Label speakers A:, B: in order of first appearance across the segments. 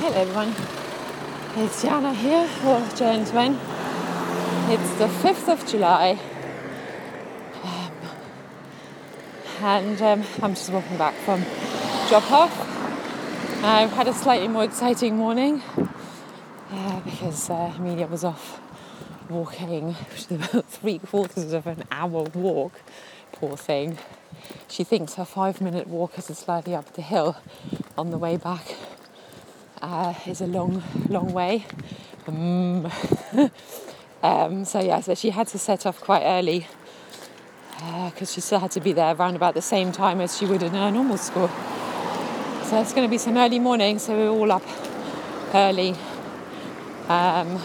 A: Hello everyone, it's Jana here for Jane's Wen. It's the 5th of July um, and um, I'm just walking back from drop off. I've had a slightly more exciting morning uh, because uh, Amelia was off walking, which is about three quarters of an hour walk, poor thing. She thinks her five minute walk is slightly up the hill on the way back uh, is a long, long way. Um, um, so yeah, so she had to set off quite early because uh, she still had to be there around about the same time as she would in her normal school. So it's going to be some early morning, so we're all up early. Um,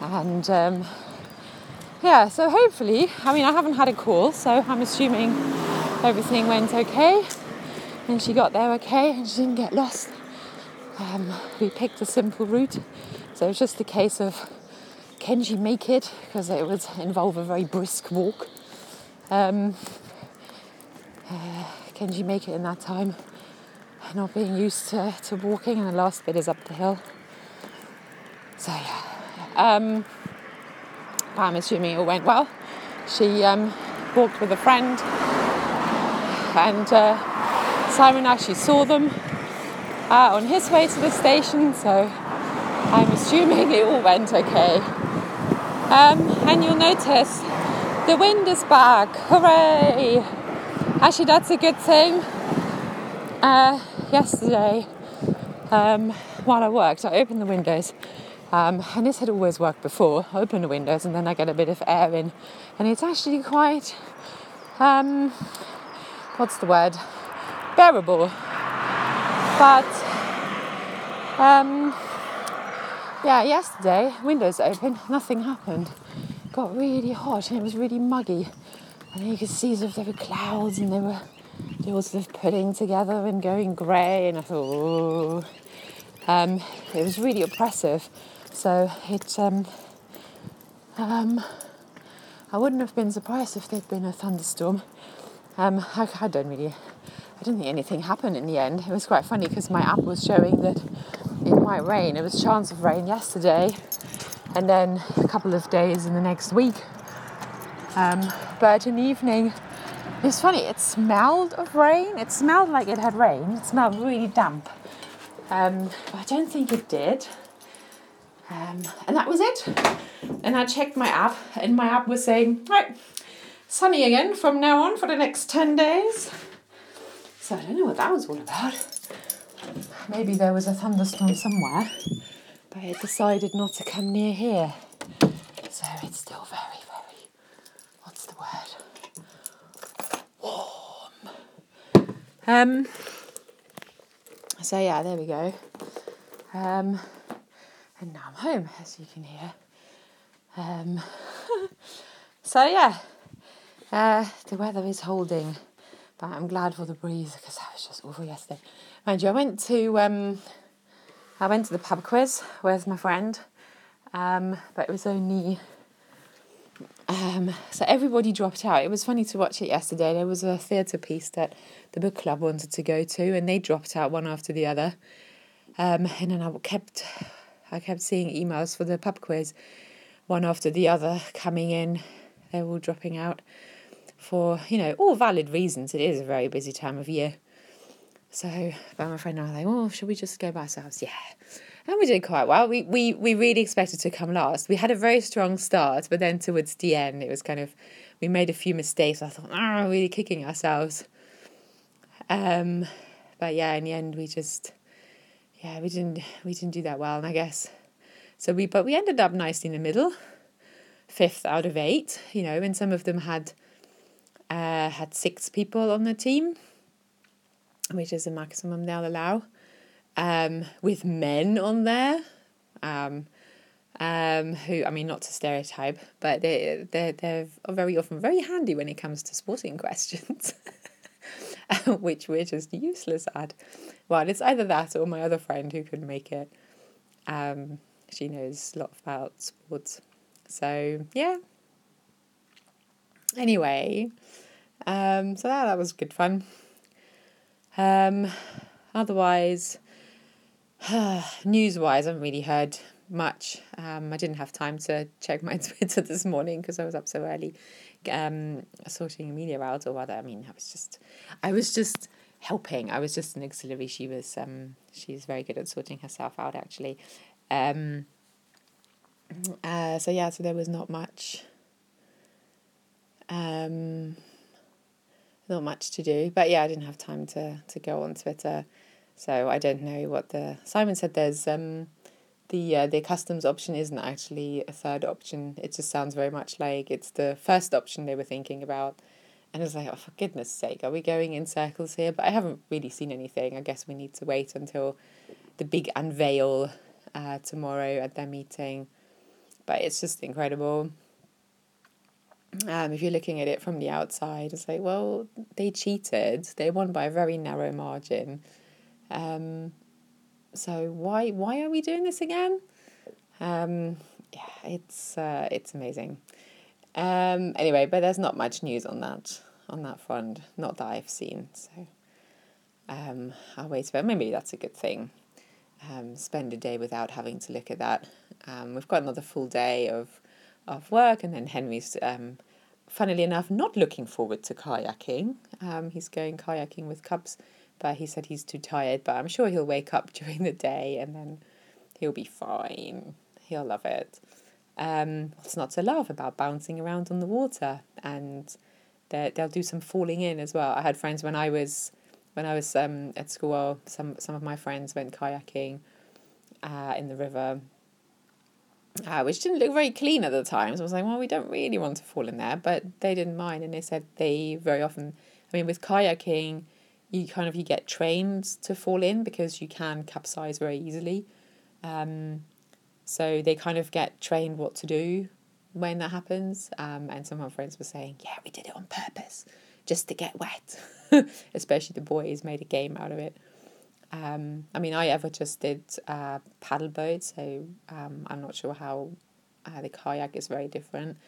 A: and um, yeah, so hopefully, I mean, I haven't had a call, so I'm assuming everything went okay and she got there okay and she didn't get lost. Um, we picked a simple route, so it was just a case of can she make it because it would involve a very brisk walk. Um, uh, can she make it in that time? Not being used to, to walking, and the last bit is up the hill. So yeah, um, I'm assuming it all went well. She um, walked with a friend, and uh, Simon actually saw them uh, on his way to the station, so I'm assuming it all went okay. Um, and you'll notice the wind is back. Hooray! Actually, that's a good thing. Uh, yesterday, um, while I worked, I opened the windows. Um, and this had always worked before. I open the windows and then I get a bit of air in, and it's actually quite, um, what's the word, bearable. But um, yeah, yesterday, windows open, nothing happened. Got really hot and it was really muggy. And you could see sort of there were clouds and they were they were sort of putting together and going grey. And I thought, oh, um, it was really oppressive. So it, um, um, I wouldn't have been surprised if there'd been a thunderstorm. Um, I, I don't really I didn't think anything happened in the end. It was quite funny because my app was showing that it might rain. It was chance of rain yesterday, and then a couple of days in the next week. Um, but in the evening, it's funny. It smelled of rain. It smelled like it had rain. It smelled really damp. Um, I don't think it did. Um, and that was it. And I checked my app, and my app was saying, right, sunny again from now on for the next 10 days. So I don't know what that was all about. Maybe there was a thunderstorm somewhere, but it decided not to come near here. So it's still very, very, what's the word? Warm. Um, so yeah, there we go. Um, and now I'm home, as you can hear. Um, so yeah, uh, the weather is holding but I'm glad for the breeze because I was just awful yesterday. Mind you, I went to um, I went to the pub quiz with my friend, um, but it was only um, so everybody dropped out. It was funny to watch it yesterday. There was a theatre piece that the book club wanted to go to, and they dropped out one after the other. Um, and then I kept I kept seeing emails for the pub quiz, one after the other coming in. They were all dropping out for, you know, all valid reasons. It is a very busy time of year. So, but my friend and I were like, oh, should we just go by ourselves? Yeah. And we did quite well. We, we, we really expected to come last. We had a very strong start, but then towards the end, it was kind of, we made a few mistakes. I thought, oh, really kicking ourselves. Um, but yeah, in the end, we just, yeah, we didn't, we didn't do that well. And I guess, so we, but we ended up nicely in the middle, fifth out of eight, you know, and some of them had, uh, had six people on the team, which is the maximum they'll allow, um, with men on there. Um, um, who I mean, not to stereotype, but they they they're very often very handy when it comes to sporting questions, which we're just useless at. Well, it's either that or my other friend who could make it. Um, she knows a lot about sports, so yeah, Anyway, um, so that, that was good fun. Um, otherwise, news wise, I haven't really heard much. Um, I didn't have time to check my Twitter this morning because I was up so early, um, sorting Amelia out, or rather, I mean, I was just, I was just helping. I was just an auxiliary. She was, um, she's very good at sorting herself out, actually. Um, uh, so yeah, so there was not much, um, not much to do. But yeah, I didn't have time to to go on Twitter, so I don't know what the Simon said. There's um the uh, the customs option isn't actually a third option. It just sounds very much like it's the first option they were thinking about. And I was like, oh, for goodness sake, are we going in circles here? But I haven't really seen anything. I guess we need to wait until the big unveil uh, tomorrow at their meeting. But it's just incredible. Um, if you're looking at it from the outside, it's like, well, they cheated. They won by a very narrow margin. Um, so why why are we doing this again? Um, yeah, it's uh, it's amazing. Um, anyway, but there's not much news on that on that front, not that I've seen. So um, I'll wait for maybe that's a good thing. Um, spend a day without having to look at that. Um, we've got another full day of of work, and then Henry's, um, funnily enough, not looking forward to kayaking. Um, he's going kayaking with cubs but he said he's too tired. But I'm sure he'll wake up during the day and then he'll be fine. He'll love it. Um, what's not to love about bouncing around on the water and they'll do some falling in as well. I had friends when I was when I was um, at school. Some some of my friends went kayaking uh, in the river, uh, which didn't look very clean at the time. So I was like, well, we don't really want to fall in there, but they didn't mind, and they said they very often. I mean, with kayaking, you kind of you get trained to fall in because you can capsize very easily. Um, so they kind of get trained what to do when that happens. Um, and some of my friends were saying, yeah, we did it on purpose just to get wet. Especially the boys made a game out of it. Um, I mean, I ever just did uh, paddle boat, so um, I'm not sure how uh, the kayak is very different.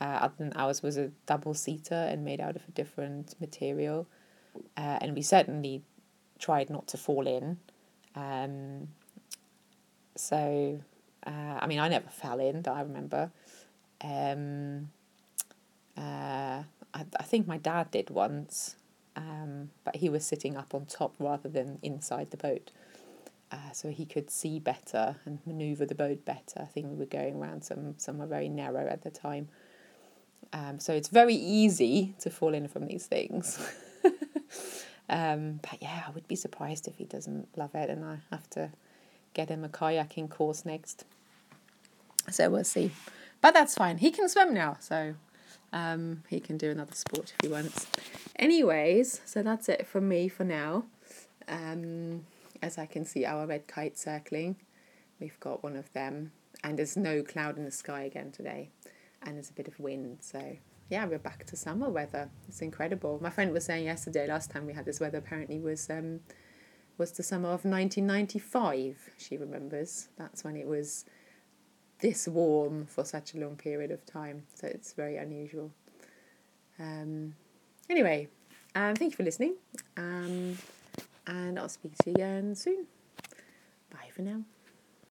A: Uh, other than ours was a double seater and made out of a different material uh, and we certainly tried not to fall in. Um, so, uh, I mean, I never fell in that I remember. Um, uh, I, I think my dad did once, um, but he was sitting up on top rather than inside the boat. Uh, so he could see better and maneuver the boat better. I think we were going around some somewhere very narrow at the time. Um, so it's very easy to fall in from these things. um, but yeah, I would be surprised if he doesn't love it, and I have to get him a kayaking course next. So we'll see. But that's fine. He can swim now, so um, he can do another sport if he wants. Anyways, so that's it from me for now. Um, as I can see, our red kite circling. We've got one of them, and there's no cloud in the sky again today, and there's a bit of wind, so yeah, we're back to summer weather. It's incredible. My friend was saying yesterday, last time we had this weather apparently was um, was the summer of 1995. She remembers that's when it was this warm for such a long period of time. So it's very unusual. Um, anyway, um, thank you for listening. Um, and I'll speak to you again soon. Bye for now.